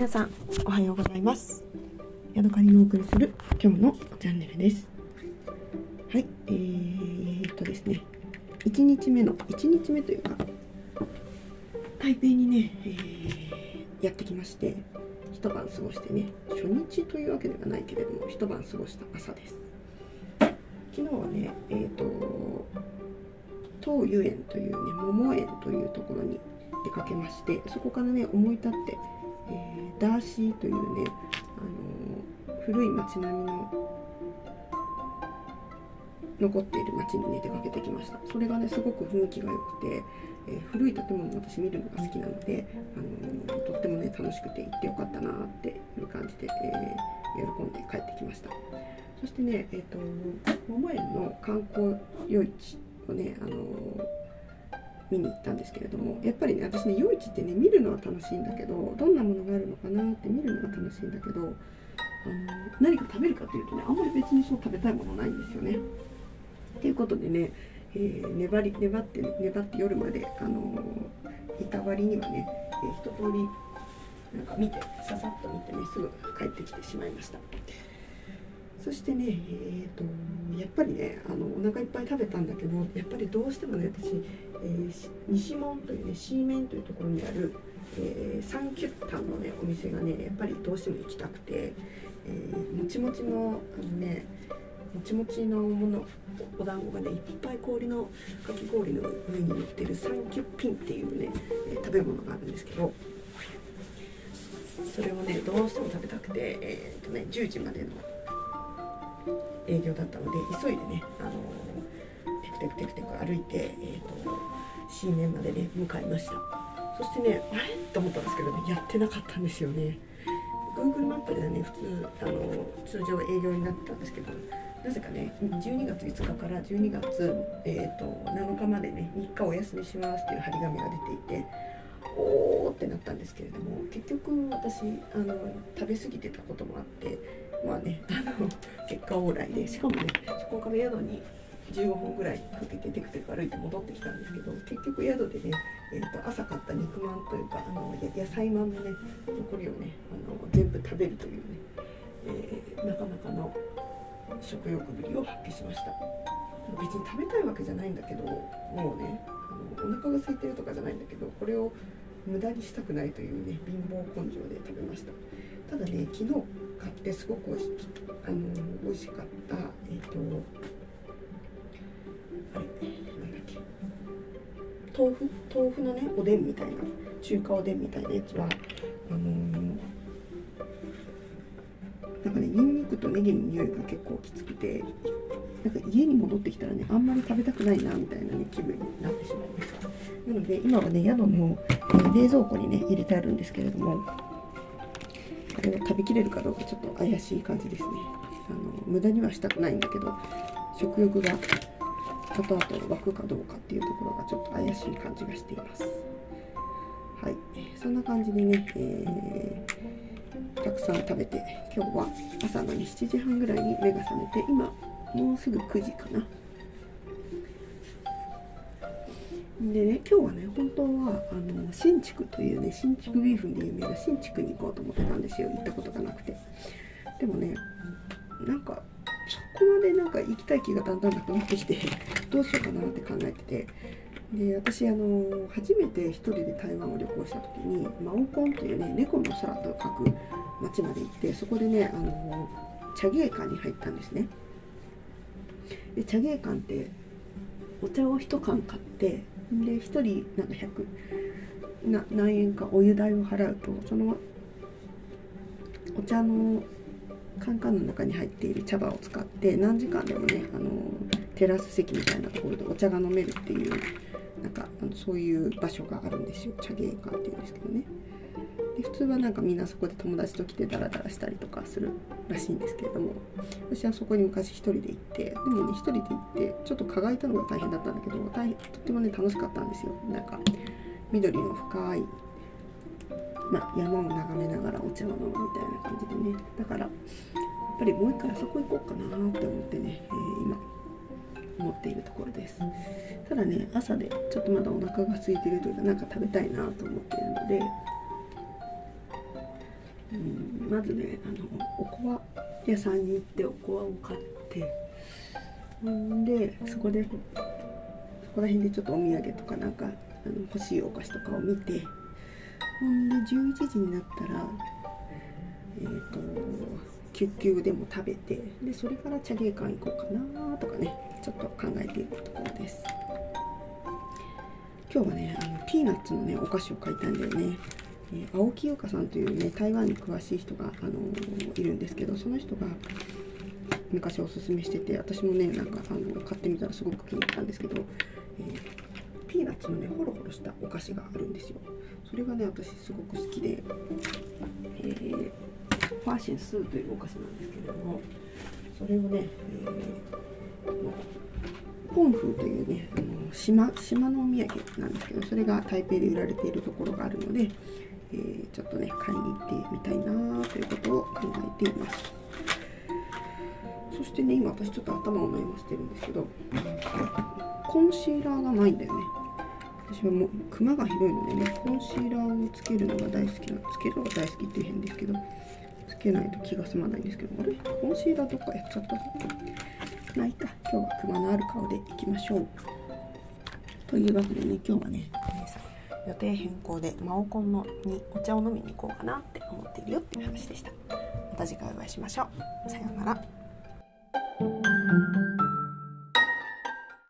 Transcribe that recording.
皆さんおはようございます。ヤドカリのお送りする今日のチャンネルです。はいえー、っとですね。1日目の1日目というか台北にね、えー、やってきまして一晩過ごしてね初日というわけではないけれども一晩過ごした朝です。昨日はねえー、っと東湯園というね桃園というところに出かけましてそこからね思い立ってえー、ダーシーというね、あのー、古い町並みの残っている町にね出かけてきました。それがねすごく雰囲気が良くて、えー、古い建物を私見るのが好きなので、あのー、とってもね楽しくて行ってよかったなっていう感じで、え喜んで帰ってきました。そしてねえっ、と桃園の観光夜市をね、あの見に行ったんですけれどもやっぱりね私ね夜市ってね見るのは楽しいんだけどどんなものがあるのかなって見るのが楽しいんだけどあの何か食べるかというとねあんまり別にそう食べたいものないんですよね。ということでね、えー、粘り粘って、粘って夜まで、あのいた割にはね、えー、一通りなんか見てささっと見てねすぐ帰ってきてしまいました。そしてね、えーと、やっぱりねあのお腹いっぱい食べたんだけどやっぱりどうしてもね私、えー、西門というねシーメンというところにある、えー、サンキュッタンのねお店がねやっぱりどうしても行きたくて、えー、もちもちのあのねもちもちのものお団子がねいっぱい氷のかき氷の上に乗ってるサンキュッピンっていうね、え食べ物があるんですけどそれをねどうしても食べたくて、えーとね、10時までの営業だったので急いでね、あのテクテクテクテク歩いて、えーと、新年までね向かいました。そしてねあれ？と思ったんですけどねやってなかったんですよね。Google マップではね普通あの通常営業になったんですけどなぜかね12月5日から12月、えーと、と7日までね3日お休みしますっていう張り紙が出ていておーってなったんですけれども結局私あの食べ過ぎてたこともあってまあねあの 結果オーライでしかもねそこから宿に15分ぐらいかけてテクテク歩いて戻ってきたんですけど結局宿でね、えーと、朝買った肉まんというかあの野菜まんのね残りをねあの全部食べるというね、えー、なかなかの食欲ぶりを発揮しました。別に食べたいわけじゃないんだけどもうねあのお腹が空いてるとかじゃないんだけどこれを無駄にしたくないというね貧乏根性で食べました。ただね昨日買ってすごくおいしあの美味しかったえっ、ー、とあれなんだっけ豆腐豆腐のねおでんみたいな中華おでんみたいなやつはあのー、なんかねニンニクとネギの匂いが結構きつくてなんか家に戻ってきたらねあんまり食べたくないなみたいなね気分になってしまいました。なので今はね宿の、えー、冷蔵庫にね入れてあるんですけれどもあれを食べきれるかどうかちょっと怪しい感じですね。あの無駄にはしたくないんだけど食欲が後々湧くかどうかっていうところがちょっと怪しい感じがしています。はい。そんな感じでね、えー、たくさん食べて今日は朝の、7時半ぐらいに目が覚めて今もうすぐ9時かな。でね今日はね本当はあの新築というね新築ビーフンで有名な新築に行こうと思ってたんですよ。行ったことがなくて。でもねなんかそこまでなんか行きたい気がだんだんなくなってきて どうしようかなって考えてて。で私あの初めて一人で台湾を旅行した時にマオコンというね猫の空と書く町まで行ってそこでねあの茶芸館に入ったんですね。で茶芸館ってお茶を1缶買ってで1人なんか100な何円かお湯代を払うとそのお茶のカンカンの中に入っている茶葉を使って何時間でもねあのテラス席みたいなところでお茶が飲めるっていうなんかそういう場所があるんですよ茶芸館っていうんですけどね。で普通はなんかみんなそこで友達と来てダラダラしたりとかするらしいんですけれども私はそこに昔一人で行ってでもね一人で行ってちょっと蚊がいたのが大変だったんだけど大変とってもね楽しかったんですよ。なんか緑の深い、ま、山を眺めながらお茶を飲むみたいな感じでね。だからやっぱりもう一回あそこ行こうかなって思ってね、えー、今思っているところです。ただね朝でちょっとまだお腹が空いてるというか何か食べたいなと思っているのでうんまずねあのおこわ屋さんに行っておこわを買ってんでそこでそこら辺でちょっとお土産とかなんかあの欲しいお菓子とかを見てほんで11時になったらえっ、ー、とキュッキュでも食べてでそれから茶芸館行こうかなとかねちょっと考えているところです。今日はねあのピーナッツのねお菓子を買いたんだよね。え、青木優香さんというね台湾に詳しい人が、あのー、いるんですけどその人が昔おすすめしてて私もねなんかあの買ってみたらすごく気に入ったんですけど、えー、ピーナッツのねホロホロしたお菓子があるんですよ。それがね私すごく好きで、えー、ファーシンスーというお菓子なんですけれどもそれをね、えー、ポンフーというねあの島島のお土産なんですけどそれが台北で売られているところがあるので、えー、ちょっとね買いに行ってみたいなということを考えています。そしてね今私ちょっと頭を悩ませてるんですけどコンシーラーがないんだよね。私はもうクマがひどいのでねコンシーラーをつけるのが大好きなつけるのが大好きって変ですけどつけないと気が済まないんですけどあれコンシーラーどっかやっちゃったまあいいか今日はクマのある顔でいきましょう。というわけでね今日はね予定変更でマオコンのにお茶を飲みに行こうかなって思っているよっていう話でした。また次回お会いしましょう。さようなら。